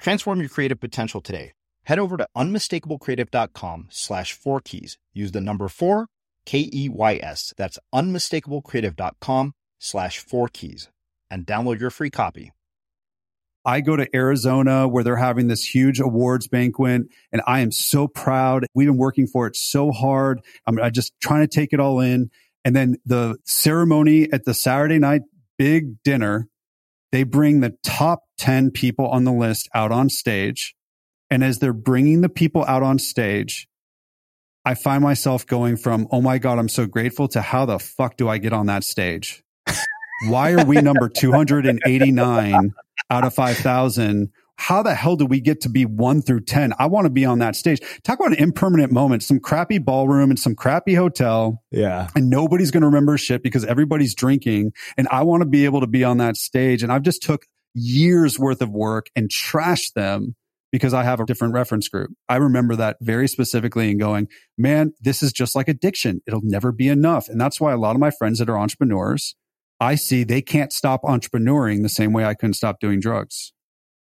Transform your creative potential today. Head over to unmistakablecreative.com slash four keys. Use the number four, K E Y S. That's unmistakablecreative.com slash four keys and download your free copy. I go to Arizona where they're having this huge awards banquet and I am so proud. We've been working for it so hard. I'm, I'm just trying to take it all in. And then the ceremony at the Saturday night big dinner they bring the top 10 people on the list out on stage. And as they're bringing the people out on stage, I find myself going from, oh my God, I'm so grateful to how the fuck do I get on that stage? Why are we number 289 out of 5,000 how the hell do we get to be one through 10? I want to be on that stage. Talk about an impermanent moment, some crappy ballroom and some crappy hotel. Yeah. And nobody's going to remember shit because everybody's drinking. And I want to be able to be on that stage. And I've just took years worth of work and trashed them because I have a different reference group. I remember that very specifically and going, man, this is just like addiction. It'll never be enough. And that's why a lot of my friends that are entrepreneurs, I see they can't stop entrepreneuring the same way I couldn't stop doing drugs.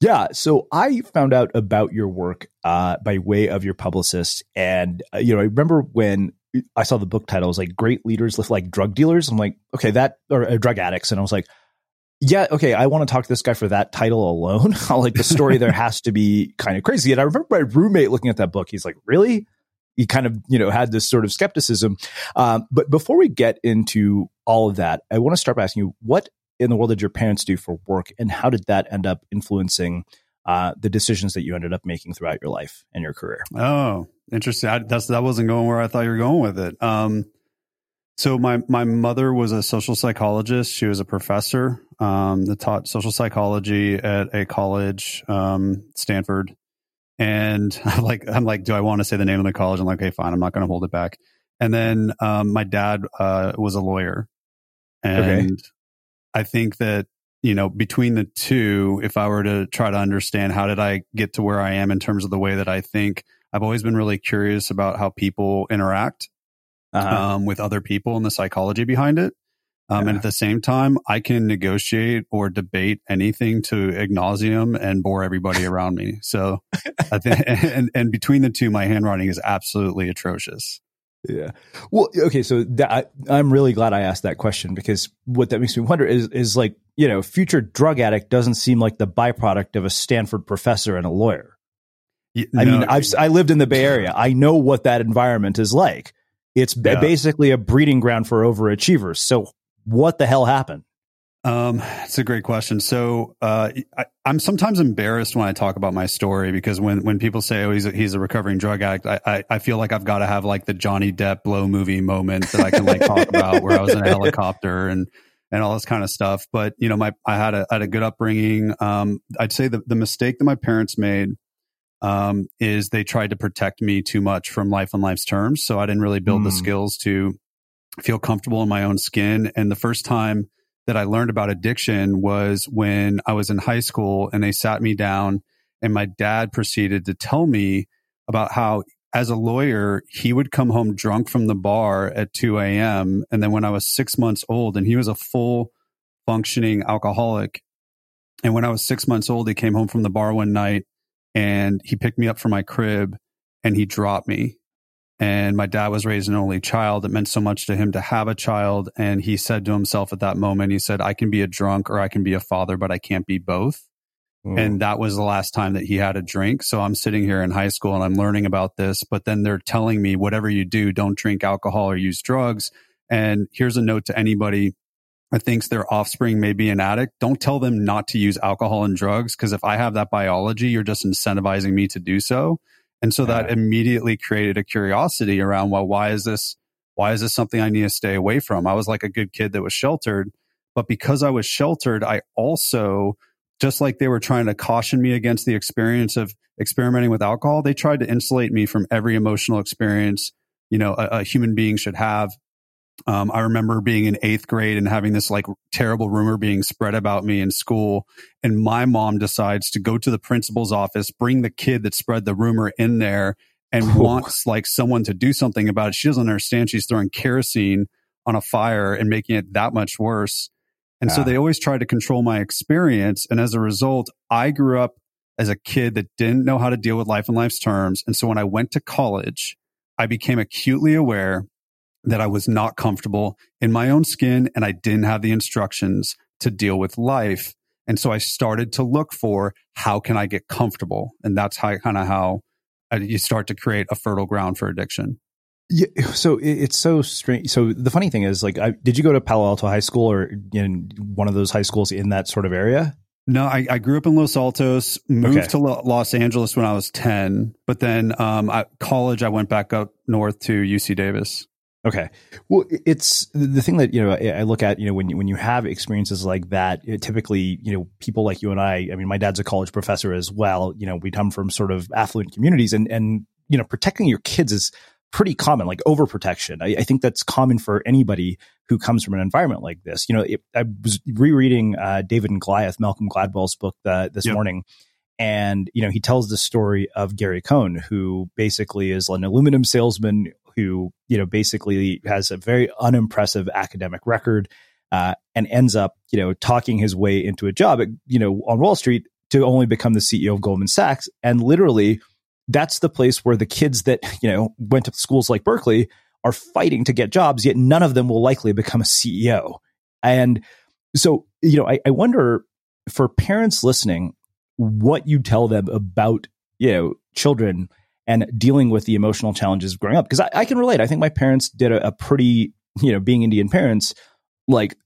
Yeah, so I found out about your work uh, by way of your publicist, and uh, you know, I remember when I saw the book title was like "Great Leaders Live Like Drug Dealers." I'm like, okay, that or uh, drug addicts, and I was like, yeah, okay, I want to talk to this guy for that title alone. like the story there has to be kind of crazy. And I remember my roommate looking at that book. He's like, really? He kind of, you know, had this sort of skepticism. Um, but before we get into all of that, I want to start by asking you, what in the world did your parents do for work, and how did that end up influencing uh, the decisions that you ended up making throughout your life and your career? Oh, interesting. I, that's that wasn't going where I thought you were going with it. Um, so my my mother was a social psychologist. She was a professor um, that taught social psychology at a college, um, Stanford. And I'm like, I'm like, do I want to say the name of the college? I'm like, okay, fine. I'm not going to hold it back. And then um, my dad uh, was a lawyer, and okay. I think that you know between the two, if I were to try to understand how did I get to where I am in terms of the way that I think, I've always been really curious about how people interact uh-huh. um, with other people and the psychology behind it. Um, yeah. And at the same time, I can negotiate or debate anything to ad nauseum and bore everybody around me. So I think, and, and between the two, my handwriting is absolutely atrocious. Yeah. Well, okay. So that, I, am really glad I asked that question because what that makes me wonder is, is like, you know, future drug addict doesn't seem like the byproduct of a Stanford professor and a lawyer. no, I mean, I've, I lived in the Bay Area. I know what that environment is like. It's yeah. basically a breeding ground for overachievers. So what the hell happened? Um, it's a great question. So, uh, I, am sometimes embarrassed when I talk about my story because when, when people say, "Oh, he's a, he's a recovering drug addict," I, I, I feel like I've got to have like the Johnny Depp blow movie moment that I can like talk about where I was in a helicopter and and all this kind of stuff. But you know, my I had a had a good upbringing. Um, I'd say the the mistake that my parents made um, is they tried to protect me too much from life on life's terms. So I didn't really build mm. the hmm. skills to feel comfortable in my own skin. And the first time that I learned about addiction was when I was in high school and they sat me down and my dad proceeded to tell me about how as a lawyer, he would come home drunk from the bar at 2 a.m. And then when I was six months old and he was a full functioning alcoholic. And when I was six months old, he came home from the bar one night and he picked me up from my crib and he dropped me. And my dad was raised an only child. It meant so much to him to have a child. And he said to himself at that moment, he said, I can be a drunk or I can be a father, but I can't be both. Mm. And that was the last time that he had a drink. So I'm sitting here in high school and I'm learning about this, but then they're telling me, whatever you do, don't drink alcohol or use drugs. And here's a note to anybody that thinks their offspring may be an addict, don't tell them not to use alcohol and drugs. Cause if I have that biology, you're just incentivizing me to do so. And so yeah. that immediately created a curiosity around, well, why is this, why is this something I need to stay away from? I was like a good kid that was sheltered, but because I was sheltered, I also, just like they were trying to caution me against the experience of experimenting with alcohol, they tried to insulate me from every emotional experience, you know, a, a human being should have um, I remember being in eighth grade and having this like terrible rumor being spread about me in school. And my mom decides to go to the principal's office, bring the kid that spread the rumor in there and wants like someone to do something about it. She doesn't understand she's throwing kerosene on a fire and making it that much worse. And yeah. so they always try to control my experience. And as a result, I grew up as a kid that didn't know how to deal with life and life's terms. And so when I went to college, I became acutely aware that I was not comfortable in my own skin and I didn't have the instructions to deal with life. And so I started to look for how can I get comfortable? And that's how kind of how uh, you start to create a fertile ground for addiction. Yeah, so it's so strange. So the funny thing is, like, I, did you go to Palo Alto High School or in one of those high schools in that sort of area? No, I, I grew up in Los Altos, moved okay. to Los Angeles when I was 10, but then um, at college, I went back up north to UC Davis. Okay. Well, it's the thing that, you know, I look at, you know, when you, when you have experiences like that, typically, you know, people like you and I, I mean, my dad's a college professor as well. You know, we come from sort of affluent communities and, and, you know, protecting your kids is pretty common, like overprotection. I, I think that's common for anybody who comes from an environment like this. You know, it, I was rereading uh, David and Goliath, Malcolm Gladwell's book uh, this yep. morning. And, you know, he tells the story of Gary Cohn, who basically is an aluminum salesman who you know basically has a very unimpressive academic record uh, and ends up you know talking his way into a job at, you know on Wall Street to only become the CEO of Goldman Sachs. And literally that's the place where the kids that you know went to schools like Berkeley are fighting to get jobs yet none of them will likely become a CEO and so you know I, I wonder for parents listening what you tell them about you know children and dealing with the emotional challenges growing up. Because I, I, can relate. I think my parents did a, a pretty, you know, being Indian parents, like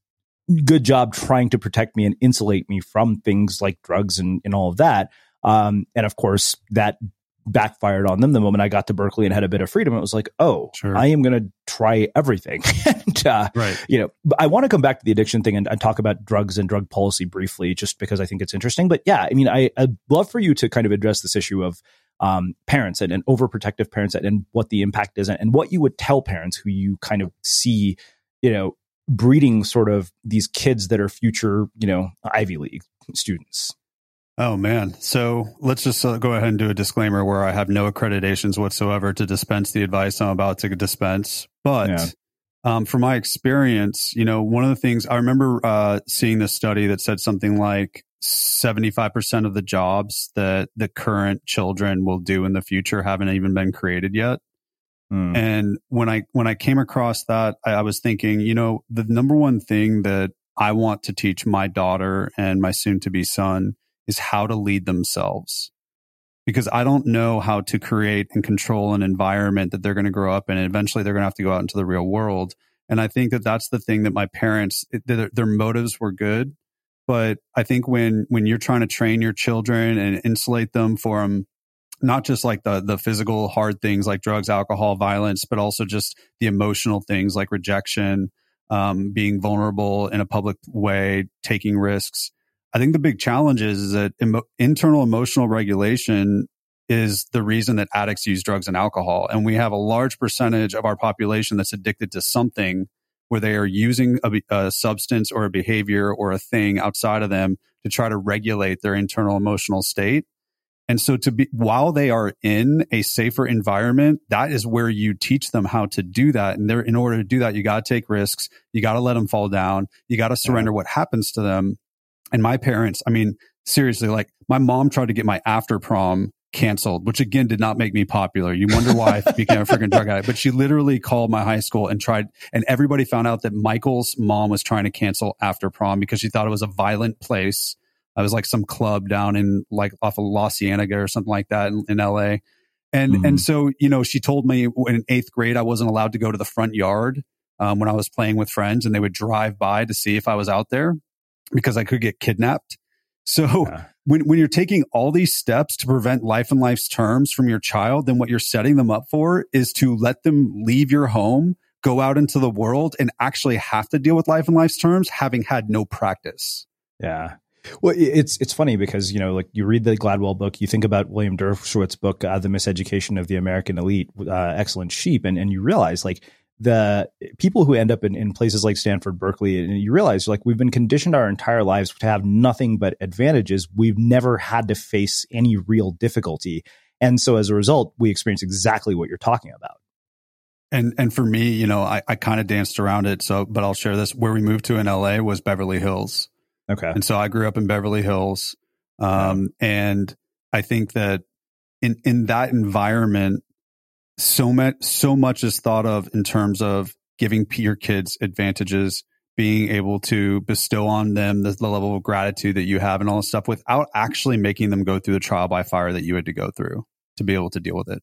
good job trying to protect me and insulate me from things like drugs and, and all of that. Um, and of course, that backfired on them the moment I got to Berkeley and had a bit of freedom. It was like, oh, sure. I am going to try everything. and, uh, right. you know, I want to come back to the addiction thing and, and, talk about drugs and drug policy briefly, just because I think it's interesting. But yeah, I mean, I, I'd love for you to kind of address this issue of um, parents and, and overprotective parents and, and what the impact is and, what you would tell parents who you kind of see, you know, breeding sort of these kids that are future, you know, Ivy League students. Oh man. So let's just uh, go ahead and do a disclaimer where I have no accreditations whatsoever to dispense the advice I'm about to dispense. But yeah. um, from my experience, you know, one of the things I remember uh, seeing this study that said something like 75% of the jobs that the current children will do in the future haven't even been created yet. Mm. And when I when I came across that, I, I was thinking, you know, the number one thing that I want to teach my daughter and my soon to be son is how to lead themselves. Because I don't know how to create and control an environment that they're going to grow up in. And eventually they're going to have to go out into the real world. And I think that that's the thing that my parents, their, their motives were good but I think when when you're trying to train your children and insulate them from not just like the the physical hard things like drugs, alcohol, violence, but also just the emotional things like rejection, um, being vulnerable in a public way, taking risks. I think the big challenge is, is that internal emotional regulation is the reason that addicts use drugs and alcohol. And we have a large percentage of our population that's addicted to something where they are using a, a, substance or a behavior or a thing outside of them to try to regulate their internal emotional state. And so to be, while they are in a safer environment, that is where you teach them how to do that. And there, in order to do that, you got to take risks. You got to let them fall down. You got to surrender yeah. what happens to them. And my parents, I mean, seriously, like my mom tried to get my after prom canceled, which again did not make me popular. You wonder why I became a freaking drug addict. But she literally called my high school and tried, and everybody found out that Michael's mom was trying to cancel after prom because she thought it was a violent place. I was like some club down in like off of La Cienega or something like that in, in LA. And mm-hmm. and so you know she told me in eighth grade I wasn't allowed to go to the front yard um, when I was playing with friends, and they would drive by to see if I was out there because I could get kidnapped. So yeah. when, when you're taking all these steps to prevent life and life's terms from your child, then what you're setting them up for is to let them leave your home, go out into the world and actually have to deal with life and life's terms, having had no practice. Yeah. Well, it's it's funny because you know, like you read the Gladwell book, you think about William Deresiewicz's book, uh, "The Miseducation of the American Elite," uh, "Excellent Sheep," and and you realize like the people who end up in, in places like Stanford, Berkeley, and you realize like we've been conditioned our entire lives to have nothing but advantages. We've never had to face any real difficulty. And so as a result, we experience exactly what you're talking about. And and for me, you know, I, I kind of danced around it. So, but I'll share this. Where we moved to in LA was Beverly Hills. Okay. And so I grew up in Beverly Hills. Um, and I think that in in that environment, so much so much is thought of in terms of giving your kids advantages, being able to bestow on them the, the level of gratitude that you have and all this stuff without actually making them go through the trial by fire that you had to go through to be able to deal with it.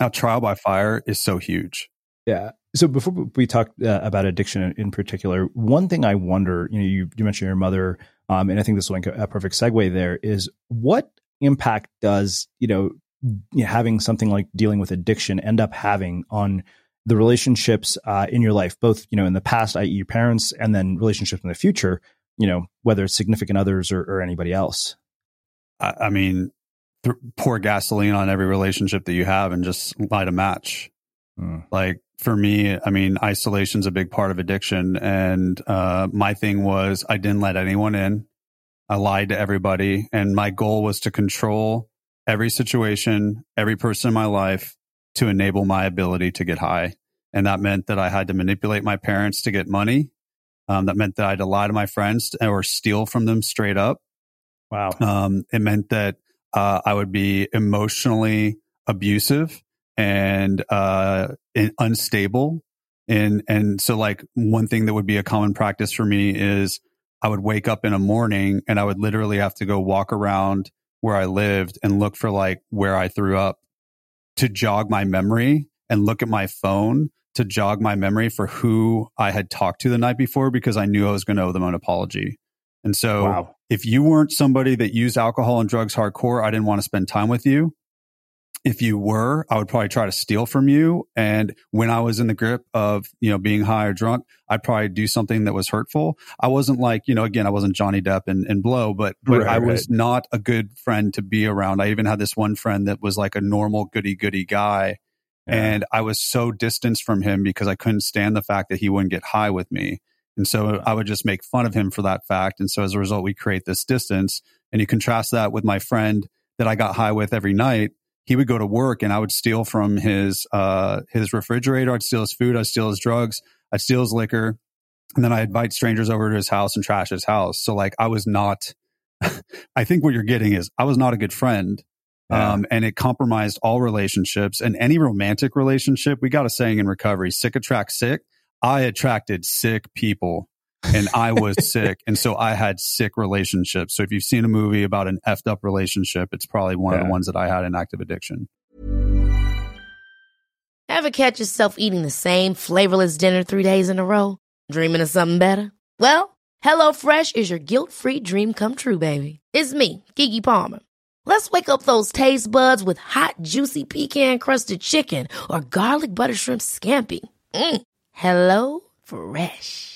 Now, trial by fire is so huge. Yeah. So before we talk uh, about addiction in, particular, one thing I wonder, you know, you, you mentioned your mother, um, and I think this will make a perfect segue there is what impact does, you know, having something like dealing with addiction end up having on the relationships uh, in your life, both you know in the past, i.e., your parents, and then relationships in the future, you know, whether it's significant others or, or anybody else. I, I mean, th- pour gasoline on every relationship that you have and just light a match. Mm. Like for me, I mean, isolation's a big part of addiction, and uh, my thing was I didn't let anyone in. I lied to everybody, and my goal was to control every situation, every person in my life to enable my ability to get high. And that meant that I had to manipulate my parents to get money. Um, that meant that I had to lie to my friends or steal from them straight up. Wow. Um, it meant that uh, I would be emotionally abusive and uh, unstable. And and so like one thing that would be a common practice for me is I would wake up in a morning and I would literally have to go walk around where I lived and look for like where I threw up to jog my memory and look at my phone to jog my memory for who I had talked to the night before because I knew I was going to owe them an apology. And so wow. if you weren't somebody that used alcohol and drugs hardcore, I didn't want to spend time with you if you were, I would probably try to steal from you. And when I was in the grip of, you know, being high or drunk, I'd probably do something that was hurtful. I wasn't like, you know, again, I wasn't Johnny Depp and, and blow, but, but right, I was right. not a good friend to be around. I even had this one friend that was like a normal goody goody guy. Yeah. And I was so distanced from him because I couldn't stand the fact that he wouldn't get high with me. And so I would just make fun of him for that fact. And so as a result, we create this distance. And you contrast that with my friend that I got high with every night he would go to work and I would steal from his uh, his refrigerator. I'd steal his food. I'd steal his drugs. I'd steal his liquor, and then I'd invite strangers over to his house and trash his house. So like I was not. I think what you're getting is I was not a good friend. Yeah. Um, and it compromised all relationships and any romantic relationship. We got a saying in recovery: "Sick attracts sick." I attracted sick people and I was sick. And so I had sick relationships. So if you've seen a movie about an effed up relationship, it's probably one yeah. of the ones that I had in active addiction. Ever catch yourself eating the same flavorless dinner three days in a row? Dreaming of something better? Well, HelloFresh is your guilt free dream come true, baby. It's me, Keke Palmer. Let's wake up those taste buds with hot, juicy pecan crusted chicken or garlic butter shrimp scampi. Mm. Hello Fresh.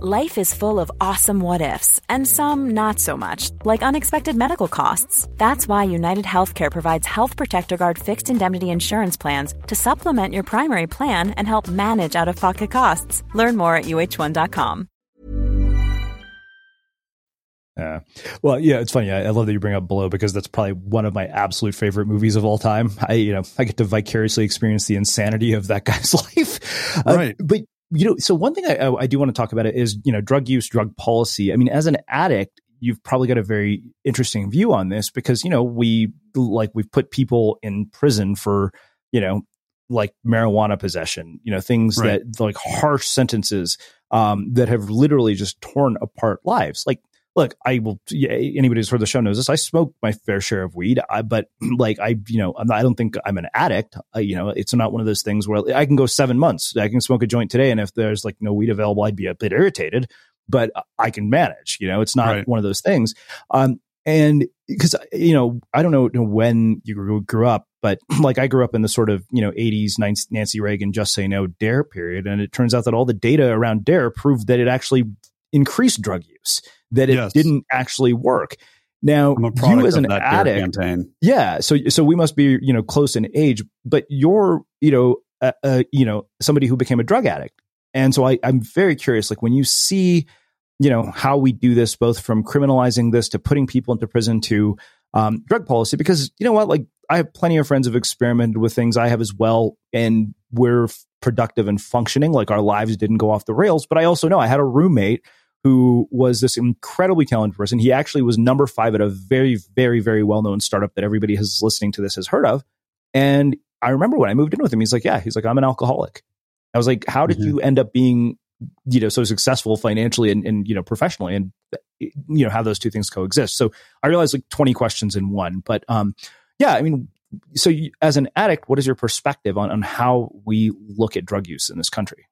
Life is full of awesome what ifs and some not so much, like unexpected medical costs. That's why United Healthcare provides Health Protector Guard fixed indemnity insurance plans to supplement your primary plan and help manage out of pocket costs. Learn more at uh1.com. Yeah. Well, yeah, it's funny. I, I love that you bring up Blow because that's probably one of my absolute favorite movies of all time. I, you know, I get to vicariously experience the insanity of that guy's life. Uh, Right. but you know, so one thing I, I do want to talk about it is, you know, drug use, drug policy. I mean, as an addict, you've probably got a very interesting view on this because, you know, we like we've put people in prison for, you know, like marijuana possession, you know, things Right. that like harsh sentences um, that have literally just torn apart lives. Like, look, I will. Yeah, anybody who's heard the show knows this. I smoke my fair share of weed, I, but like I, you know, I'm not, I don't think I'm an addict. I, you know, it's not one of those things where I can go seven months. I can smoke a joint today, and if there's like no weed available, I'd be a bit irritated. But I can manage. You know, it's not Right. one of those things. Um, and because you know, I don't know when you grew, grew up, but like I grew up in the sort of you know 80s Nancy Reagan just say no DARE period, and it turns out that all the data around DARE proved that it actually increased drug use, that it Yes. didn't actually work. Now, I'm a product you as an that addict, campaign. yeah. So so we must be you know close in age, but you're you know uh, uh, you know somebody who became a drug addict, and so I, I'm very curious. Like when you see you know how we do this, both from criminalizing this to putting people into prison to um, drug policy, because you know what, like I have plenty of friends who've experimented with things. I have as well, and we're productive and functioning. Like our lives didn't go off the rails. But I also know I had a roommate who was this incredibly talented person. He actually was number five at a very, very, very well known startup that everybody who's listening to this has heard of. And I remember when I moved in with him, he's like, Yeah, he's like, I'm an alcoholic. I was like, How did Mhm. you end up being, you know, so successful financially and, and, you know, professionally and, you know, how those two things coexist? So I realized like 20 questions in one. But, um, yeah, I mean, so you, as an addict, what is your perspective on, on how we look at drug use in this country?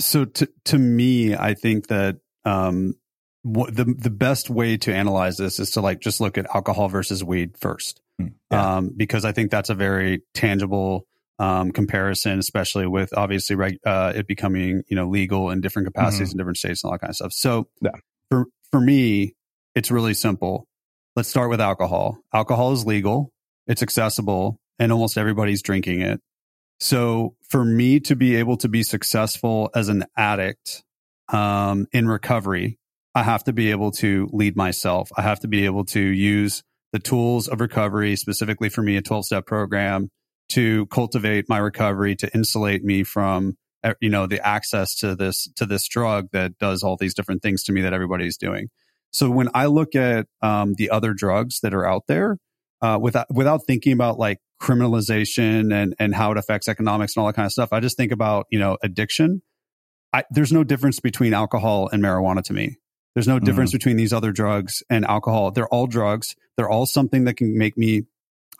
So to to me, I think that um, what the the best way to analyze this is to like just look at alcohol versus weed first, Yeah. um, because I think that's a very tangible um, comparison, especially with obviously reg- uh, it becoming you know legal in different capacities in different states and all that kind of stuff. So Yeah. for for me, it's really simple. Let's start with alcohol. Alcohol is legal, it's accessible, and almost everybody's drinking it. So for me to be able to be successful as an addict um, in recovery, I have to be able to lead myself. I have to be able to use the tools of recovery, specifically for me, a 12 step program to cultivate my recovery, to insulate me from, you know, the access to this, to this drug that does all these different things to me that everybody's doing. So when I look at um, the other drugs that are out there, uh, without without thinking about like criminalization and and how it affects economics and all that kind of stuff. I just think about you know addiction. I, there's no difference between alcohol and marijuana to me. There's no difference mm-hmm. between these other drugs and alcohol. They're all drugs. They're all something that can make me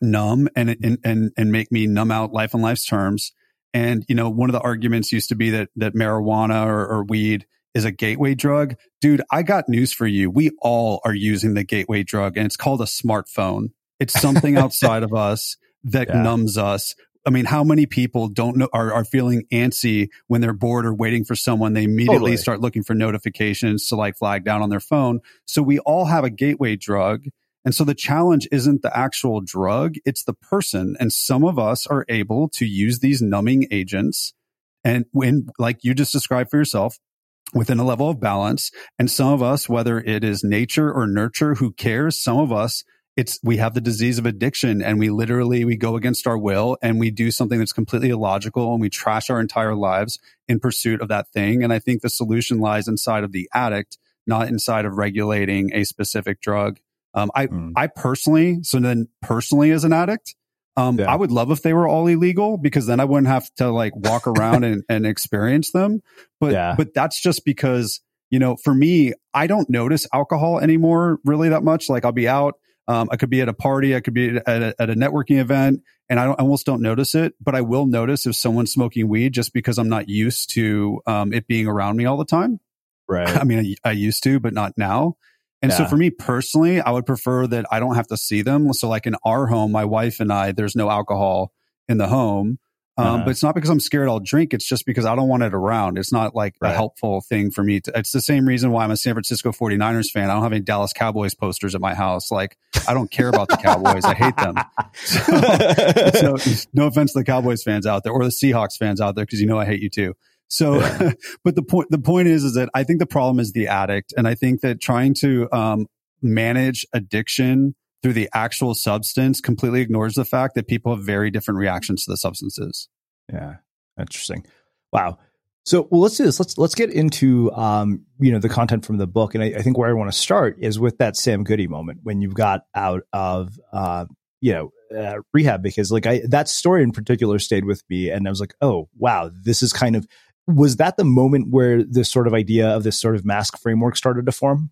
numb and and and, and make me numb out life on life's terms. And you know, one of the arguments used to be that that marijuana or, or weed is a gateway drug. Dude, I got news for you. We all are using the gateway drug, and it's called a smartphone. It's something outside of us that Yeah. numbs us. I mean, how many people don't know are, are feeling antsy when they're bored or waiting for someone? They immediately Totally. start looking for notifications to like flag down on their phone. So we all have a gateway drug. And so the challenge isn't the actual drug, it's the person. And some of us are able to use these numbing agents and when, like you just described for yourself, within a level of balance. And some of us, whether it is nature or nurture, who cares? Some of us, it's, we have the disease of addiction and we literally, we go against our will and we do something that's completely illogical and we trash our entire lives in pursuit of that thing. And I think the solution lies inside of the addict, not inside of regulating a specific drug. Um, I, Mm. I personally, so then personally as an addict, um, Yeah. I would love if they were all illegal because then I wouldn't have to like walk around and, and experience them. But Yeah. but that's just because you know, for me, I don't notice alcohol anymore really that much. Like I'll be out, um, I could be at a party, I could be at a, at a networking event, and I, don't, I almost don't notice it. But I will notice if someone's smoking weed just because I'm not used to um, it being around me all the time. Right. I mean, I, I used to, but not now. And so for me personally, I would prefer that I don't have to see them. So like in our home, my wife and I, there's no alcohol in the home. Um, Uh-huh. but it's not because I'm scared I'll drink. It's just because I don't want it around. It's not like Right. a helpful thing for me. To, it's the same reason why I'm a San Francisco 49ers fan. I don't have any Dallas Cowboys posters at my house. Like I don't care about the Cowboys. I hate them. So, so no offense to the Cowboys fans out there or the Seahawks fans out there, because you know I hate you too. So, but the point the point is is that I think the problem is the addict, and I think that trying to um, manage addiction through the actual substance completely ignores the fact that people have very different reactions to the substances. Yeah, interesting. Wow. So, well, let's do this. Let's let's get into um, you know the content from the book, and I, I think where I want to start is with that Sam Goody moment when you got out of uh, you know uh, rehab, because like I that story in particular stayed with me, and I was like, oh wow, this is kind of was that the moment where this sort of idea of this sort of mask framework started to form?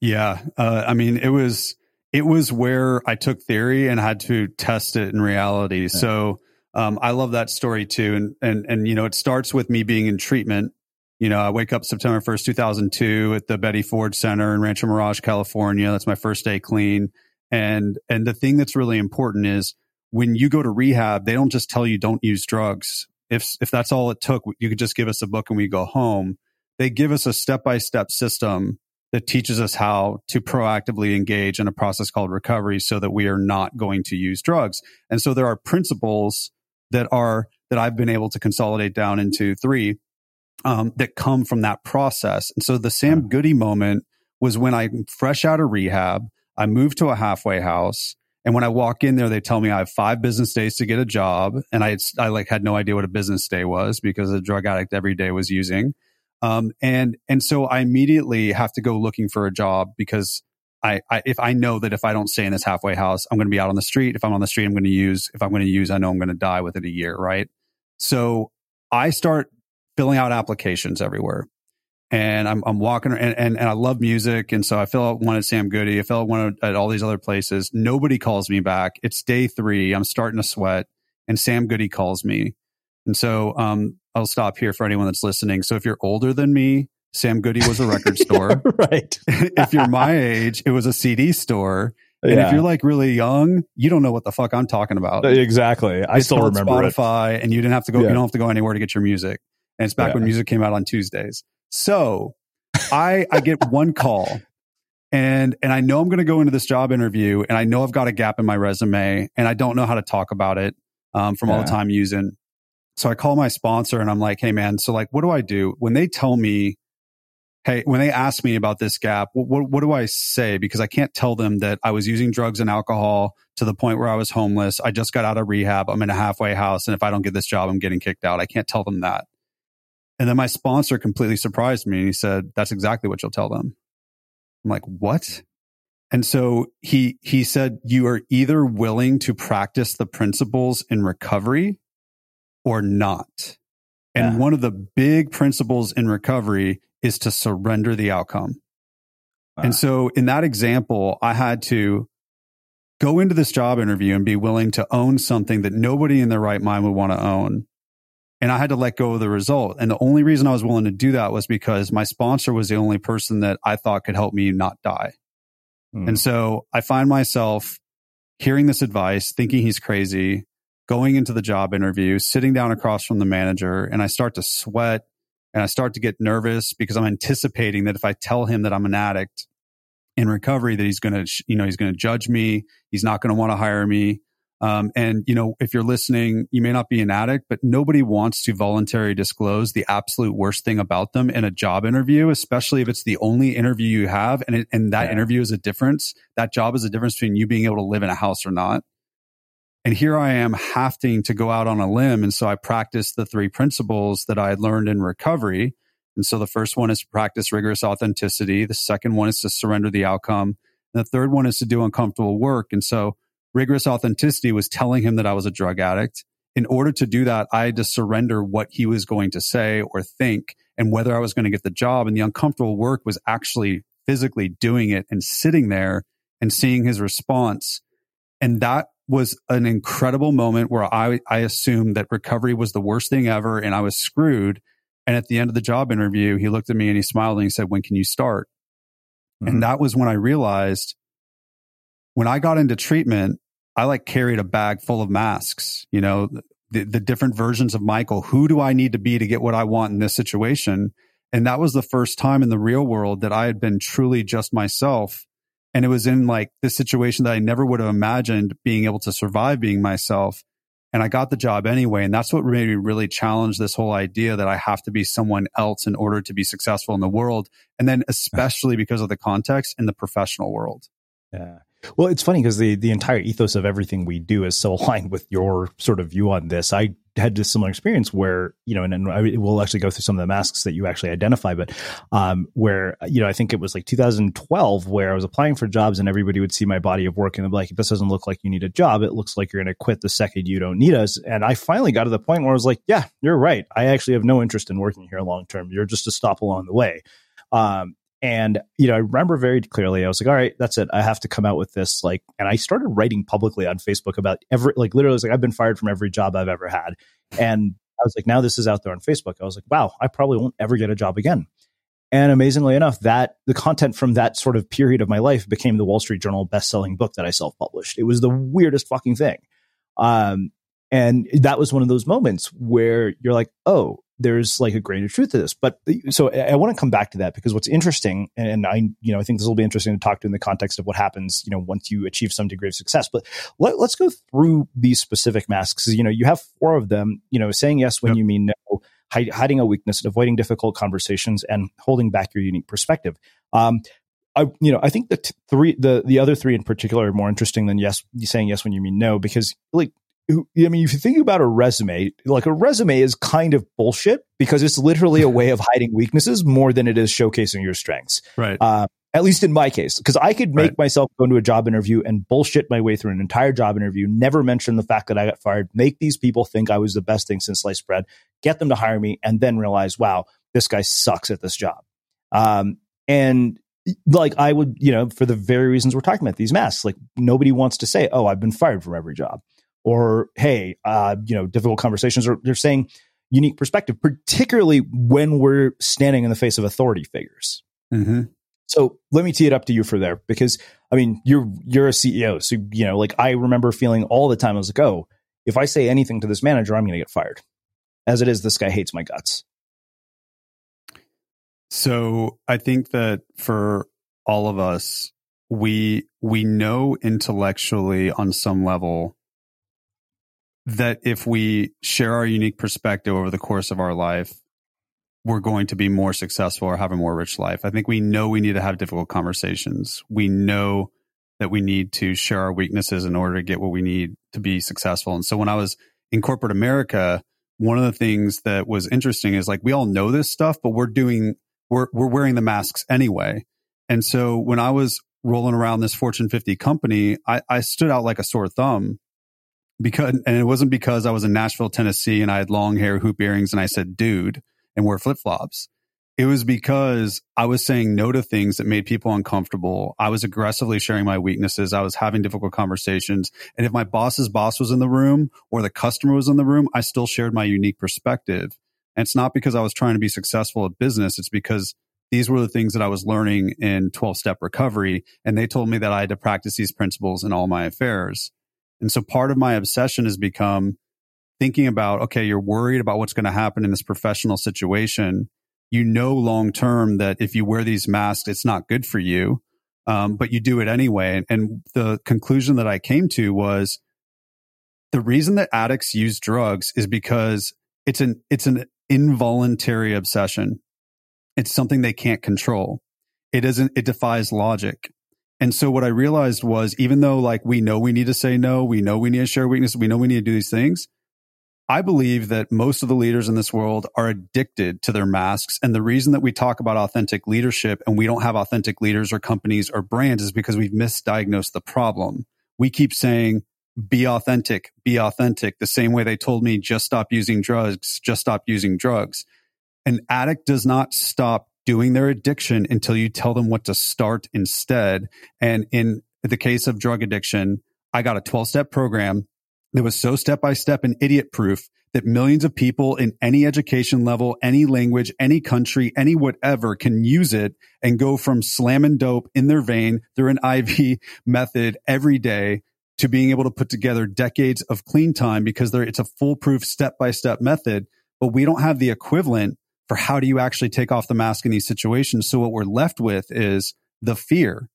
Yeah, uh, I mean, it was it was where I took theory and had to test it in reality. So um, I love that story too, and and and you know, it starts with me being in treatment. You know, I wake up September first, two thousand two, at the Betty Ford Center in Rancho Mirage, California. That's my first day clean, and and the thing that's really important is when you go to rehab, they don't just tell you don't use drugs. If if that's all it took, you could just give us a book and we go home. They give us a step by step system that teaches us how to proactively engage in a process called recovery so that we are not going to use drugs. And so there are principles that are that I've been able to consolidate down into three um, that come from that process. And so the Sam Goody moment was when I fresh out of rehab, I moved to a halfway house. And when I walk in there, they tell me I have five business days to get a job. And I, I like had no idea what a business day was because a drug addict every day was using. Um, and, and so I immediately have to go looking for a job because I, I, if I know that if I don't stay in this halfway house, I'm going to be out on the street. If I'm on the street, I'm going to use, if I'm going to use, I know I'm going to die within a year. Right. So I start filling out applications everywhere and I'm, I'm walking and, and, and I love music. And so I fill out one at Sam Goody. I fill out one at all these other places. Nobody calls me back. It's day three. I'm starting to sweat and Sam Goody calls me. And so, um, I'll stop here for anyone that's listening. So if you're older than me, Sam Goody was a record store. right. if you're my age, it was a CD store. And Yeah. if you're like really young, you don't know what the fuck I'm talking about. Exactly. I It's still remember it. Spotify, and you didn't have to go. Yeah. You don't have to go anywhere to get your music. And it's back when music came out on Tuesdays. So I I get one call, and and I know I'm going to go into this job interview, and I know I've got a gap in my resume, and I don't know how to talk about it um, from all the time using. So I call my sponsor, and I'm like, Hey man, so like, what do I do when they tell me? Hey, when they ask me about this gap, what, what, what do I say? Because I can't tell them that I was using drugs and alcohol to the point where I was homeless. I just got out of rehab. I'm in a halfway house. And if I don't get this job, I'm getting kicked out. I can't tell them that. And then my sponsor completely surprised me. and He said, that's exactly what you'll tell them. I'm like, what? And so he, he said, you are either willing to practice the principles in recovery or not. And Yeah. one of the big principles in recovery is to surrender the outcome. Ah. And so in that example, I had to go into this job interview and be willing to own something that nobody in their right mind would want to own. And I had to let go of the result. And the only reason I was willing to do that was because my sponsor was the only person that I thought could help me not die. Hmm. And so I find myself hearing this advice, thinking he's crazy, going into the job interview, sitting down across from the manager, and I start to sweat and I start to get nervous because I'm anticipating that if I tell him that I'm an addict in recovery, that he's going to, you know, he's going to judge me. He's not going to want to hire me. Um, and you know, if you're listening, you may not be an addict, but nobody wants to voluntarily disclose the absolute worst thing about them in a job interview, especially if it's the only interview you have, and it, and that Yeah. interview is a difference. That job is a difference between you being able to live in a house or not. And here I am having to go out on a limb, and so I practiced the three principles that I had learned in recovery. And so the first one is to practice rigorous authenticity. The second one is to surrender the outcome. And the third one is to do uncomfortable work. And so rigorous authenticity was telling him that I was a drug addict. In order to do that, I had to surrender what he was going to say or think and whether I was going to get the job. And the uncomfortable work was actually physically doing it and sitting there and seeing his response. And that was an incredible moment where I, I assumed that recovery was the worst thing ever and I was screwed. And at the end of the job interview, he looked at me and he smiled and he said, When can you start? Mm-hmm. And that was when I realized when I got into treatment, I like carried a bag full of masks, you know, the, the different versions of Michael. Who do I need to be to get what I want in this situation? And that was the first time in the real world that I had been truly just myself. And it was in like this situation that I never would have imagined being able to survive being myself. And I got the job anyway. And that's what made me really challenge this whole idea that I have to be someone else in order to be successful in the world. And then especially because of the context in the professional world. Yeah. Well, it's funny because the the entire ethos of everything we do is so aligned with your sort of view on this. I had this similar experience where you know, and, and I, we'll actually go through some of the masks that you actually identify, but um, where you know, I think it was like 2012 where I was applying for jobs and everybody would see my body of work and they'd be like, "This doesn't look like you need a job. It looks like you're going to quit the second you don't need us." And I finally got to the point where I was like, "Yeah, you're right. I actually have no interest in working here long term. You're just a stop along the way." Um, and, you know, I remember very clearly, I was like, all right, that's it. I have to come out with this. Like, and I started writing publicly on Facebook about every, like, literally, like, I've been fired from every job I've ever had. And I was like, now this is out there on Facebook. I was like, wow, I probably won't ever get a job again. And amazingly enough, that the content from that sort of period of my life became the Wall Street Journal best-selling book that I self-published. It was the weirdest fucking thing. Um, and that was one of those moments where you're like, oh, there's like a grain of truth to this. But so I, I want to come back to that because what's interesting, and I, you know, I think this will be interesting to talk to in the context of what happens, you know, once you achieve some degree of success. But let, us go through these specific masks. You know, you have four of them. You know, saying yes when yep. you mean no, hiding a weakness, avoiding difficult conversations, and holding back your unique perspective. Um, I, you know, I think the t- three, the the other three in particular are more interesting than yes, saying yes when you mean no, because like I mean, if you think about a resume, like a resume is kind of bullshit because it's literally a way of hiding weaknesses more than it is showcasing your strengths. Right. Uh, at least in my case, because I could make right. myself go into a job interview and bullshit my way through an entire job interview, never mention the fact that I got fired, make these people think I was the best thing since sliced bread, get them to hire me, and then realize, wow, this guy sucks at this job. Um, and like I would, you know, for the very reasons we're talking about, these masks, like nobody wants to say, oh, I've been fired from every job or hey, uh, you know, difficult conversations, or they're saying unique perspective, particularly when we're standing in the face of authority figures. Mm-hmm. So let me tee it up to you for there, because I mean, you're you're a CEO, so you know, like I remember feeling all the time. I was like, oh, if I say anything to this manager, I'm going to get fired. As it is, this guy hates my guts. So I think that for all of us, we we know intellectually on some level that if we share our unique perspective over the course of our life, we're going to be more successful or have a more rich life. I think we know we need to have difficult conversations. We know that we need to share our weaknesses in order to get what we need to be successful. And so when I was in corporate America, one of the things that was interesting is like we all know this stuff, but we're doing we're we're wearing the masks anyway. And so when I was rolling around this Fortune 50 company, I, I stood out like a sore thumb because, and it wasn't because I was in Nashville, Tennessee and I had long hair, hoop earrings and I said, dude, and wore flip flops. It was because I was saying no to things that made people uncomfortable. I was aggressively sharing my weaknesses. I was having difficult conversations. And if my boss's boss was in the room or the customer was in the room, I still shared my unique perspective. And it's not because I was trying to be successful at business. It's because these were the things that I was learning in 12 step recovery. And they told me that I had to practice these principles in all my affairs. And so part of my obsession has become thinking about, okay, you're worried about what's going to happen in this professional situation. You know, long term that if you wear these masks, it's not good for you. Um, but you do it anyway. And the conclusion that I came to was the reason that addicts use drugs is because it's an, it's an involuntary obsession. It's something they can't control. It isn't, it defies logic. And so what I realized was even though like we know we need to say no, we know we need to share weakness, we know we need to do these things. I believe that most of the leaders in this world are addicted to their masks. And the reason that we talk about authentic leadership and we don't have authentic leaders or companies or brands is because we've misdiagnosed the problem. We keep saying, be authentic, be authentic, the same way they told me just stop using drugs, just stop using drugs. an addict does not stop doing their addiction until you tell them what to start instead. And in the case of drug addiction, I got a 12 step program that was so step by step and idiot proof that millions of people in any education level, any language, any country, any whatever can use it and go from slamming dope in their vein through an IV method every day to being able to put together decades of clean time because it's a foolproof step by step method. But we don't have the equivalent for how do you actually take off the mask in these situations. So what we're left with is the fear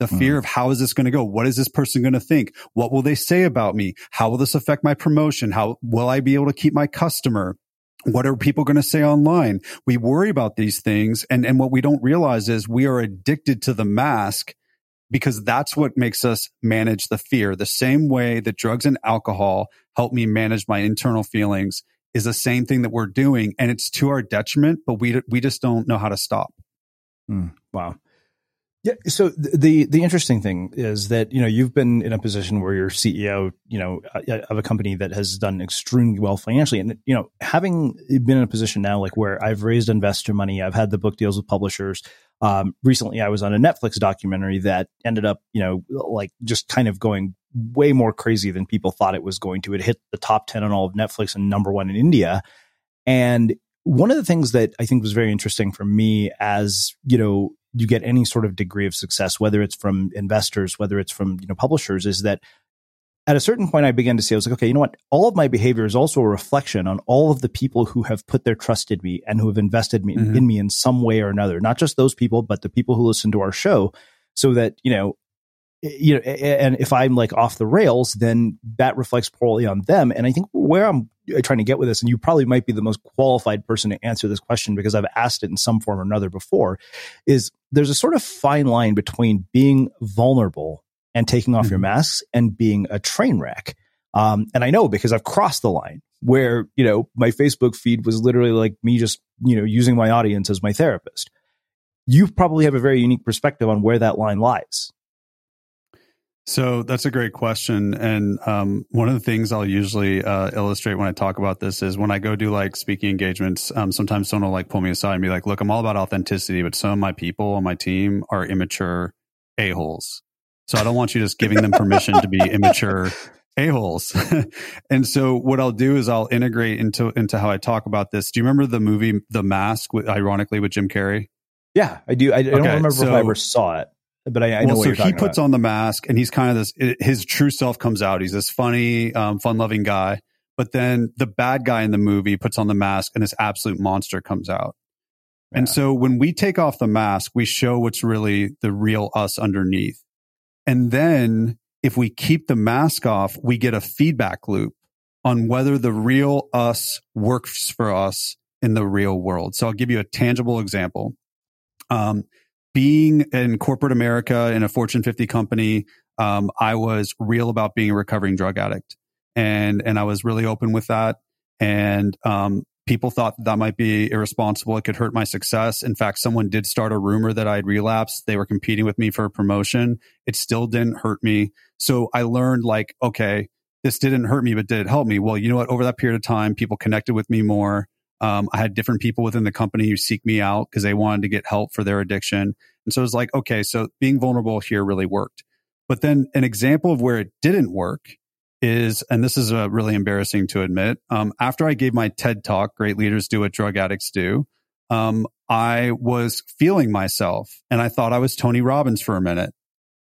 the fear mm. of how is this going to go? What is this person going to think? What will they say about me? How will this affect my promotion? How will I be able to keep my customer? What are people going to say online? We worry about these things. And, and what we don't realize is we are addicted to the mask because that's what makes us manage the fear. The same way that drugs and alcohol help me manage my internal feelings is the same thing that we're doing. And it's to our detriment, but we, we just don't know how to stop. Mm, wow. Yeah. So the the interesting thing is that you know you've been in a position where you're CEO, you know, uh, of a company that has done extremely well financially, and you know, having been in a position now like where I've raised investor money, I've had the book deals with publishers. Um, recently, I was on a Netflix documentary that ended up, you know, like just kind of going way more crazy than people thought it was going to. It hit the top ten on all of Netflix and number one in India, and one of the things that I think was very interesting for me as, you know, you get any sort of degree of success, whether it's from investors, whether it's from you know publishers, is that at a certain point I began to see I was like, okay, you know what? All of my behavior is also a reflection on all of the people who have put their trust in me and who have invested me, mm-hmm. in me in some way or another. Not just those people, but the people who listen to our show, so that you know you know, and if I'm like off the rails, then that reflects poorly on them. And I think where I'm trying to get with this, and you probably might be the most qualified person to answer this question because I've asked it in some form or another before, is there's a sort of fine line between being vulnerable and taking off mm-hmm. your masks and being a train wreck. Um, and I know because I've crossed the line where, you know, my Facebook feed was literally like me just, you know, using my audience as my therapist. You probably have a very unique perspective on where that line lies. So that's a great question. And um, one of the things I'll usually uh, illustrate when I talk about this is when I go do like speaking engagements, um, sometimes someone will like pull me aside and be like, look, I'm all about authenticity, but some of my people on my team are immature a-holes. So I don't want you just giving them permission to be immature a-holes. and so what I'll do is I'll integrate into, into how I talk about this. Do you remember the movie The Mask, with, ironically, with Jim Carrey? Yeah, I do. I, I don't remember so, if I ever saw it but I, I know well, so he puts about. on the mask and he's kind of this, his true self comes out. He's this funny, um, fun loving guy. But then the bad guy in the movie puts on the mask and this absolute monster comes out. Yeah. And so when we take off the mask, we show what's really the real us underneath. And then if we keep the mask off, we get a feedback loop on whether the real us works for us in the real world. So I'll give you a tangible example. Um, being in corporate America in a Fortune 50 company, um, I was real about being a recovering drug addict, and and I was really open with that. And um, people thought that, that might be irresponsible. It could hurt my success. In fact, someone did start a rumor that I had relapsed. They were competing with me for a promotion. It still didn't hurt me. So I learned like, okay, this didn't hurt me, but did it help me? Well, you know what? Over that period of time, people connected with me more. Um, I had different people within the company who seek me out because they wanted to get help for their addiction. And so it was like, okay, so being vulnerable here really worked. But then an example of where it didn't work is, and this is uh, really embarrassing to admit, um, after I gave my TED talk, Great Leaders Do What Drug Addicts Do, um, I was feeling myself and I thought I was Tony Robbins for a minute.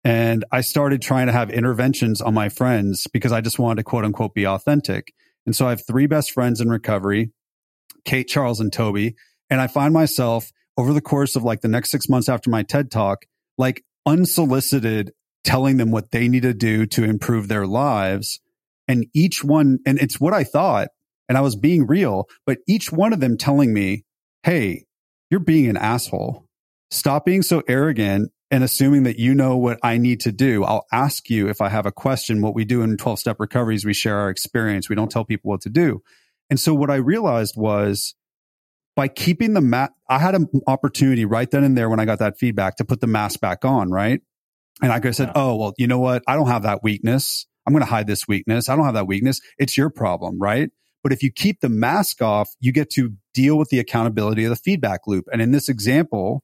And I started trying to have interventions on my friends because I just wanted to quote unquote be authentic. And so I have three best friends in recovery Kate, Charles, and Toby. And I find myself over the course of like the next six months after my TED talk, like unsolicited telling them what they need to do to improve their lives. And each one, and it's what I thought, and I was being real, but each one of them telling me, Hey, you're being an asshole. Stop being so arrogant and assuming that you know what I need to do. I'll ask you if I have a question. What we do in 12 step recoveries, we share our experience. We don't tell people what to do. And so what I realized was by keeping the mat, I had an opportunity right then and there when I got that feedback to put the mask back on, right? And I said, yeah. oh, well, you know what? I don't have that weakness. I'm going to hide this weakness. I don't have that weakness. It's your problem, right? But if you keep the mask off, you get to deal with the accountability of the feedback loop. And in this example,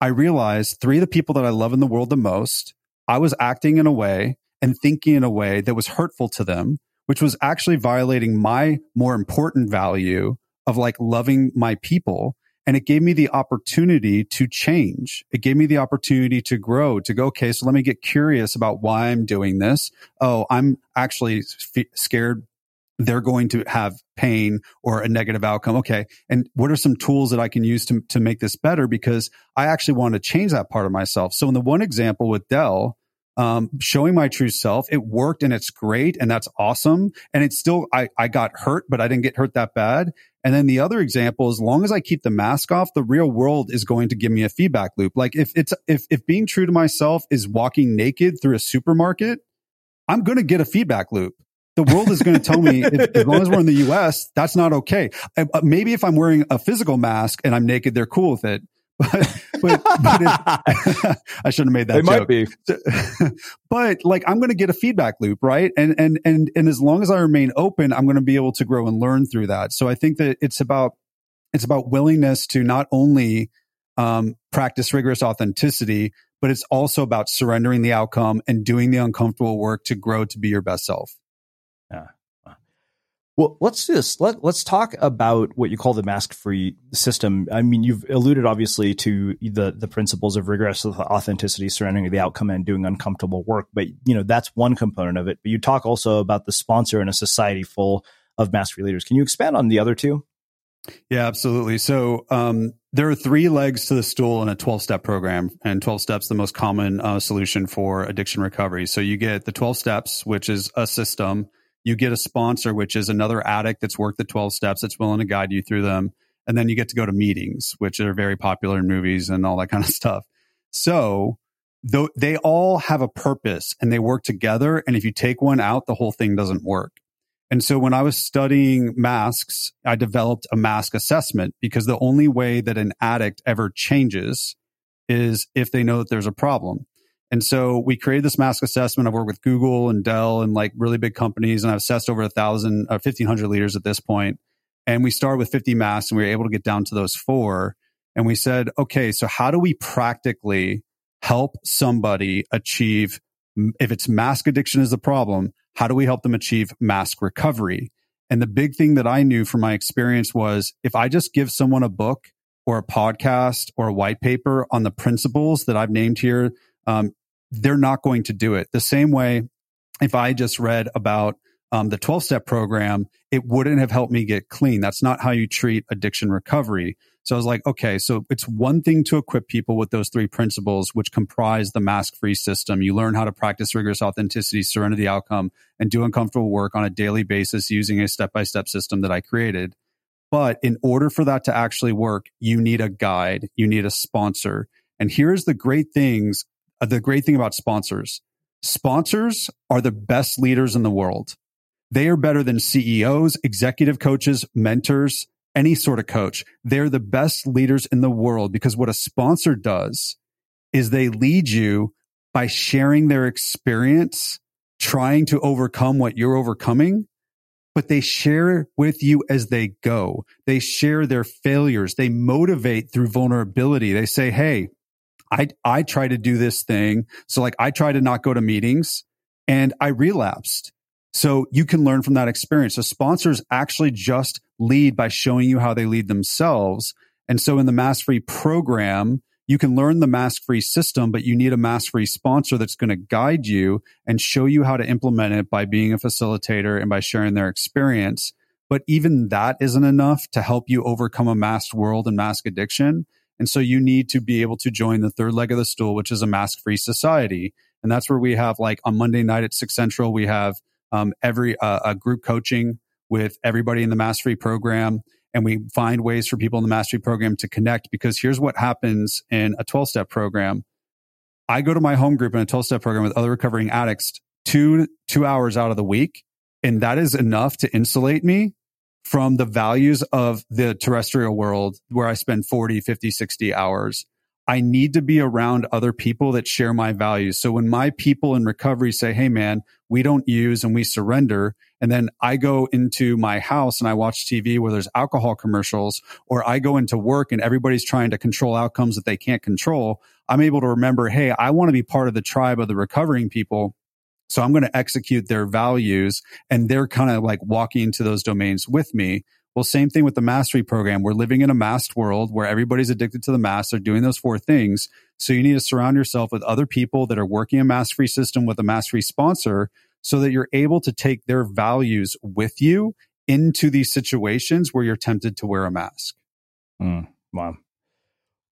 I realized three of the people that I love in the world the most, I was acting in a way and thinking in a way that was hurtful to them, which was actually violating my more important value of like loving my people. And it gave me the opportunity to change. It gave me the opportunity to grow, to go, okay, so let me get curious about why I'm doing this. Oh, I'm actually f- scared they're going to have pain or a negative outcome. Okay. And what are some tools that I can use to, to make this better? Because I actually want to change that part of myself. So in the one example with Dell, um, showing my true self, it worked and it's great and that's awesome. And it's still, I, I got hurt, but I didn't get hurt that bad. And then the other example, as long as I keep the mask off, the real world is going to give me a feedback loop. Like if it's, if, if being true to myself is walking naked through a supermarket, I'm going to get a feedback loop. The world is going to tell me if, as long as we're in the US, that's not okay. Uh, maybe if I'm wearing a physical mask and I'm naked, they're cool with it. But, but, but I shouldn't have made that it joke. might be. but like I'm going to get a feedback loop, right? And and and and as long as I remain open, I'm going to be able to grow and learn through that. So I think that it's about it's about willingness to not only um, practice rigorous authenticity, but it's also about surrendering the outcome and doing the uncomfortable work to grow to be your best self. Yeah. Well, let's do this. Let, let's talk about what you call the mask free system. I mean, you've alluded obviously to the, the principles of rigorous authenticity, surrendering the outcome and doing uncomfortable work. But, you know, that's one component of it. But you talk also about the sponsor in a society full of mask free leaders. Can you expand on the other two? Yeah, absolutely. So, um, there are three legs to the stool in a 12 step program and 12 steps, the most common uh, solution for addiction recovery. So you get the 12 steps, which is a system you get a sponsor, which is another addict that's worked the 12 steps that's willing to guide you through them. And then you get to go to meetings, which are very popular in movies and all that kind of stuff. So though they all have a purpose and they work together. And if you take one out, the whole thing doesn't work. And so when I was studying masks, I developed a mask assessment because the only way that an addict ever changes is if they know that there's a problem. And so we created this mask assessment. I've worked with Google and Dell and like really big companies, and I've assessed over a thousand, uh, 1500 leaders at this point. And we started with 50 masks and we were able to get down to those four. And we said, okay, so how do we practically help somebody achieve, if it's mask addiction is the problem, how do we help them achieve mask recovery? And the big thing that I knew from my experience was if I just give someone a book or a podcast or a white paper on the principles that I've named here, um, they're not going to do it. The same way, if I just read about um, the 12 step program, it wouldn't have helped me get clean. That's not how you treat addiction recovery. So I was like, okay, so it's one thing to equip people with those three principles, which comprise the mask free system. You learn how to practice rigorous authenticity, surrender the outcome, and do uncomfortable work on a daily basis using a step by step system that I created. But in order for that to actually work, you need a guide, you need a sponsor. And here's the great things Uh, the great thing about sponsors sponsors are the best leaders in the world. They are better than CEOs, executive coaches, mentors, any sort of coach. They're the best leaders in the world because what a sponsor does is they lead you by sharing their experience, trying to overcome what you're overcoming, but they share with you as they go. They share their failures. They motivate through vulnerability. They say, Hey, I, I try to do this thing. So like I try to not go to meetings and I relapsed. So you can learn from that experience. So sponsors actually just lead by showing you how they lead themselves. And so in the mask free program, you can learn the mask free system, but you need a mask free sponsor that's going to guide you and show you how to implement it by being a facilitator and by sharing their experience. But even that isn't enough to help you overcome a masked world and mask addiction. And so you need to be able to join the third leg of the stool, which is a mask free society. And that's where we have like on Monday night at six central, we have um, every uh, a group coaching with everybody in the mask free program. And we find ways for people in the mask free program to connect because here's what happens in a 12 step program. I go to my home group in a 12 step program with other recovering addicts two, two hours out of the week. And that is enough to insulate me from the values of the terrestrial world where I spend 40, 50, 60 hours. I need to be around other people that share my values. So when my people in recovery say, Hey man, we don't use and we surrender. And then I go into my house and I watch TV where there's alcohol commercials or I go into work and everybody's trying to control outcomes that they can't control. I'm able to remember, Hey, I want to be part of the tribe of the recovering people. So I'm going to execute their values and they're kind of like walking into those domains with me. Well, same thing with the mask free program. We're living in a masked world where everybody's addicted to the mask. They're doing those four things. So you need to surround yourself with other people that are working a mask free system with a mask free sponsor so that you're able to take their values with you into these situations where you're tempted to wear a mask. Mm, wow.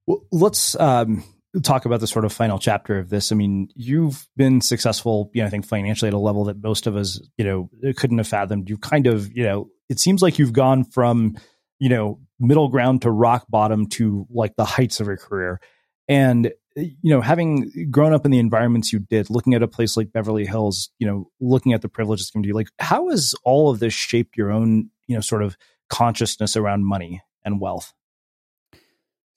Well, let's um, talk about the sort of final chapter of this. I mean, you've been successful, you know, I think financially at a level that most of us, you know, couldn't have fathomed. You kind of, you know, it seems like you've gone from, you know, middle ground to rock bottom to like the heights of your career. And, you know, having grown up in the environments you did, looking at a place like Beverly Hills, you know, looking at the privileges community, like how has all of this shaped your own, you know, sort of consciousness around money and wealth?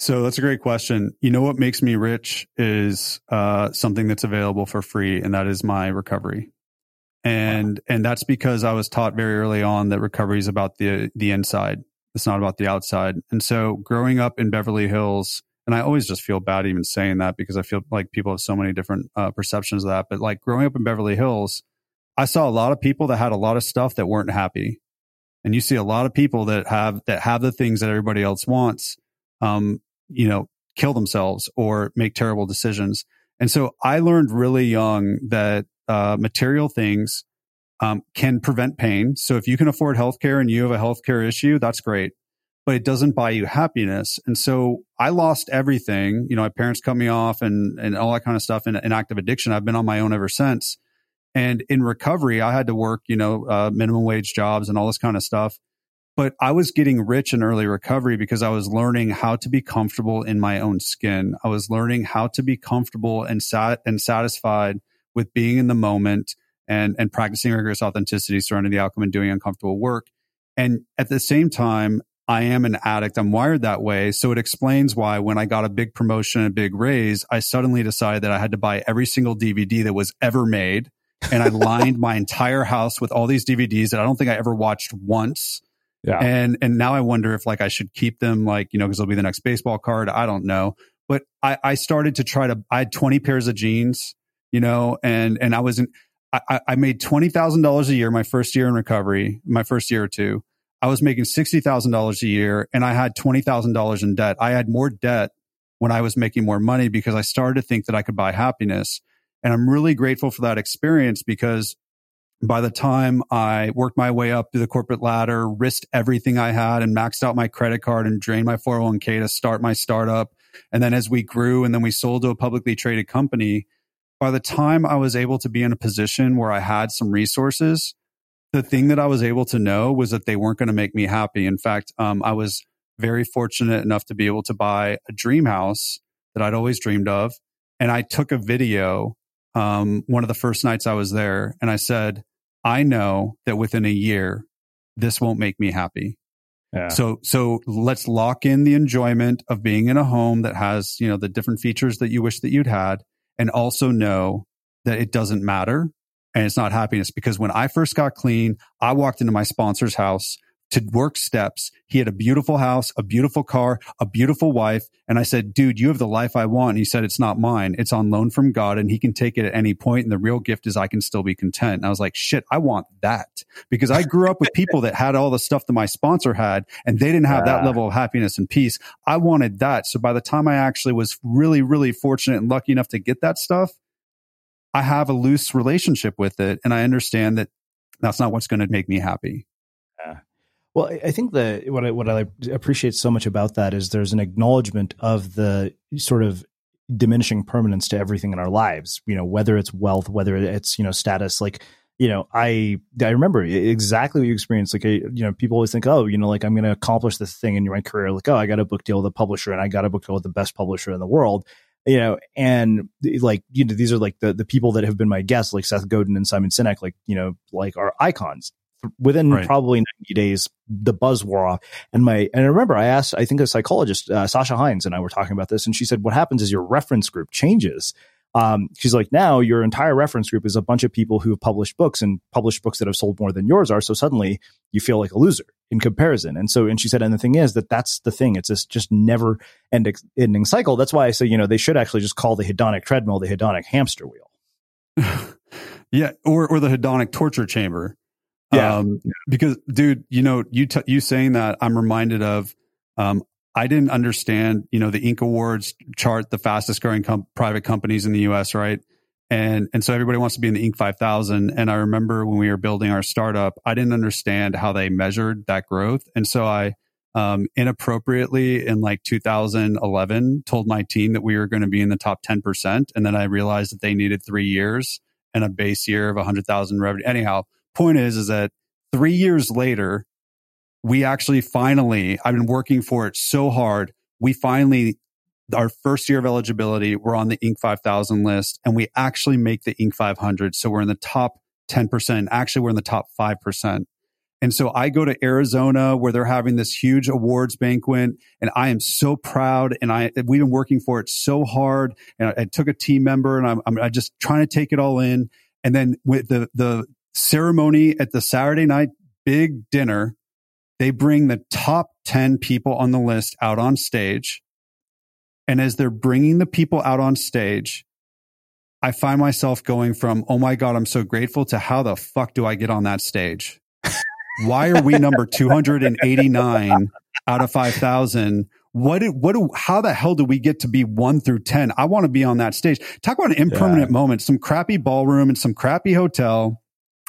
So that's a great question. You know what makes me rich is uh, something that's available for free, and that is my recovery. And wow. and that's because I was taught very early on that recovery is about the the inside. It's not about the outside. And so growing up in Beverly Hills, and I always just feel bad even saying that because I feel like people have so many different uh, perceptions of that. But like growing up in Beverly Hills, I saw a lot of people that had a lot of stuff that weren't happy, and you see a lot of people that have that have the things that everybody else wants. Um, you know, kill themselves or make terrible decisions. And so I learned really young that uh, material things um, can prevent pain. So if you can afford healthcare and you have a healthcare issue, that's great, but it doesn't buy you happiness. And so I lost everything. You know, my parents cut me off and and all that kind of stuff in, in active addiction. I've been on my own ever since. And in recovery, I had to work, you know, uh, minimum wage jobs and all this kind of stuff. But I was getting rich in early recovery because I was learning how to be comfortable in my own skin. I was learning how to be comfortable and sat and satisfied with being in the moment and and practicing rigorous authenticity surrounding the outcome and doing uncomfortable work. And at the same time, I am an addict. I'm wired that way. So it explains why when I got a big promotion, a big raise, I suddenly decided that I had to buy every single DVD that was ever made. And I lined my entire house with all these DVDs that I don't think I ever watched once. Yeah. And and now I wonder if like I should keep them like, you know, because it'll be the next baseball card. I don't know. But I, I started to try to I had 20 pairs of jeans, you know, and and I wasn't I, I made twenty thousand dollars a year my first year in recovery, my first year or two. I was making sixty thousand dollars a year and I had twenty thousand dollars in debt. I had more debt when I was making more money because I started to think that I could buy happiness. And I'm really grateful for that experience because by the time I worked my way up through the corporate ladder, risked everything I had and maxed out my credit card and drained my 401k to start my startup. And then as we grew and then we sold to a publicly traded company, by the time I was able to be in a position where I had some resources, the thing that I was able to know was that they weren't going to make me happy. In fact, um, I was very fortunate enough to be able to buy a dream house that I'd always dreamed of. And I took a video um, one of the first nights I was there and I said, I know that within a year, this won't make me happy. Yeah. So, so let's lock in the enjoyment of being in a home that has, you know, the different features that you wish that you'd had and also know that it doesn't matter and it's not happiness because when I first got clean, I walked into my sponsor's house to work steps. He had a beautiful house, a beautiful car, a beautiful wife. And I said, dude, you have the life I want. And he said, it's not mine. It's on loan from God and he can take it at any point. And the real gift is I can still be content. And I was like, shit, I want that because I grew up with people that had all the stuff that my sponsor had and they didn't have that level of happiness and peace. I wanted that. So by the time I actually was really, really fortunate and lucky enough to get that stuff, I have a loose relationship with it. And I understand that that's not what's going to make me happy. Well, I think the what I what I appreciate so much about that is there's an acknowledgement of the sort of diminishing permanence to everything in our lives. You know, whether it's wealth, whether it's you know status, like you know, I I remember exactly what you experienced. Like, you know, people always think, oh, you know, like I'm going to accomplish this thing in my career. Like, oh, I got a book deal with a publisher, and I got a book deal with the best publisher in the world. You know, and like you know, these are like the the people that have been my guests, like Seth Godin and Simon Sinek, like you know, like are icons within Right. probably 90 days, the buzz wore off. And my, and I remember I asked, I think a psychologist, uh, Sasha Heinz and I were talking about this and she said, what happens is your reference group changes. Um, she's like, now your entire reference group is a bunch of people who have published books and published books that have sold more than yours are. So suddenly you feel like a loser in comparison. And so, and she said, and the thing is that that's the thing. It's this just never ending, ending cycle. That's why I say, you know, they should actually just call the hedonic treadmill the hedonic hamster wheel. Yeah, or or the hedonic torture chamber. Yeah. Um, because dude, you know, you t- you saying that I'm reminded of um I didn't understand, you know, the Inc awards chart the fastest growing com- private companies in the US, right? And and so everybody wants to be in the Inc 5000 and I remember when we were building our startup, I didn't understand how they measured that growth. And so I um, inappropriately in like 2011 told my team that we were going to be in the top 10% and then I realized that they needed 3 years and a base year of 100,000 revenue. Anyhow, point is, is that three years later, we actually finally, I've been working for it so hard. We finally, our first year of eligibility, we're on the Inc. 5000 list and we actually make the Inc. 500. So we're in the top 10%. Actually, we're in the top 5%. And so I go to Arizona where they're having this huge awards banquet and I am so proud. And I, we've been working for it so hard. And I, I took a team member and I'm, I'm, just trying to take it all in. And then with the, the ceremony at the Saturday night big dinner, they bring the top 10 people on the list out on stage. And as they're bringing the people out on stage, I find myself going from, oh my God, I'm so grateful to how the fuck do I get on that stage? Why are we number 289 out of 5,000? What, did, what, do, how the hell do we get to be one through 10? I want to be on that stage. Talk about an impermanent moment, some crappy ballroom and some crappy hotel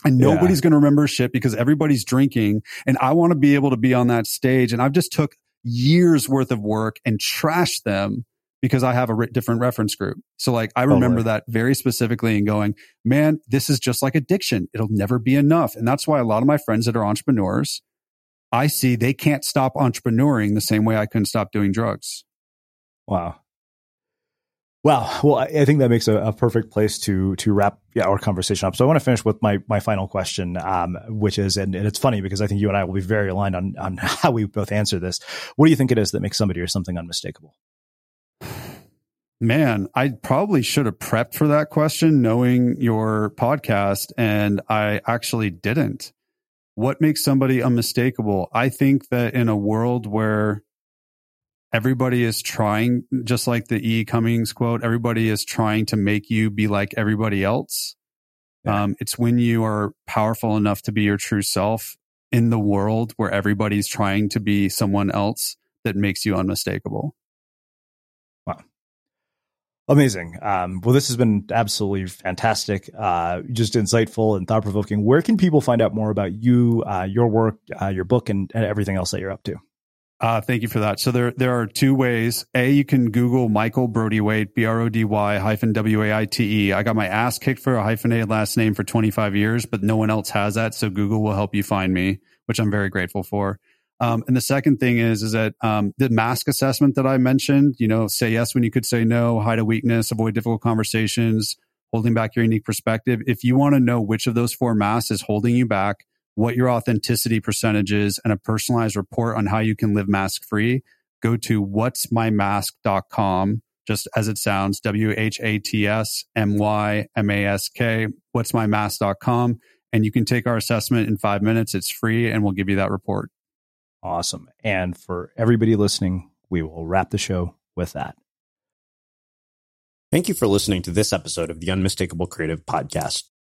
and Yeah. nobody's going to remember shit because everybody's drinking. And I want to be able to be on that stage. And I've just took years worth of work and trashed them because I have a re- different reference group. So like I remember Totally. that very specifically and going, man, this is just like addiction. It'll never be enough. And that's why a lot of my friends that are entrepreneurs, I see they can't stop entrepreneuring the same way I couldn't stop doing drugs. Wow. Well, I I think that makes a, a perfect place to to wrap yeah, our conversation up. So I want to finish with my my final question, um, which is, and, and it's funny because I think you and I will be very aligned on on how we both answer this. What do you think it is that makes somebody or something unmistakable? Man, I probably should have prepped for that question knowing your podcast, and I actually didn't. What makes somebody unmistakable? I think that in a world where everybody is trying, just like the E. Cummings quote, everybody is trying to make you be like everybody else. Um, it's when you are powerful enough to be your true self in the world where everybody's trying to be someone else that makes you unmistakable. Wow. Amazing. Um, well, this has been absolutely fantastic, uh, just insightful and thought provoking. Where can people find out more about you, uh, your work, uh, your book, and, and everything else that you're up to? Uh, thank you for that. So there, there are two ways. A, you can Google Michael Brody Waite, B R O D Y hyphen W A I T E. I got my ass kicked for a hyphenated last name for 25 years, but no one else has that. So Google will help you find me, which I'm very grateful for. Um, and the second thing is, is that um, the mask assessment that I mentioned, you know, say yes when you could say no, hide a weakness, avoid difficult conversations, holding back your unique perspective. If you want to know which of those four masks is holding you back, what your authenticity percentage is, and a personalized report on how you can live mask free, go to what'smymask.com, just as it sounds, W H A T S M Y M A S K, what'smymask.com. And you can take our assessment in five minutes. It's free and we'll give you that report. Awesome. And for everybody listening, we will wrap the show with that. Thank you for listening to this episode of the Unmistakable Creative Podcast.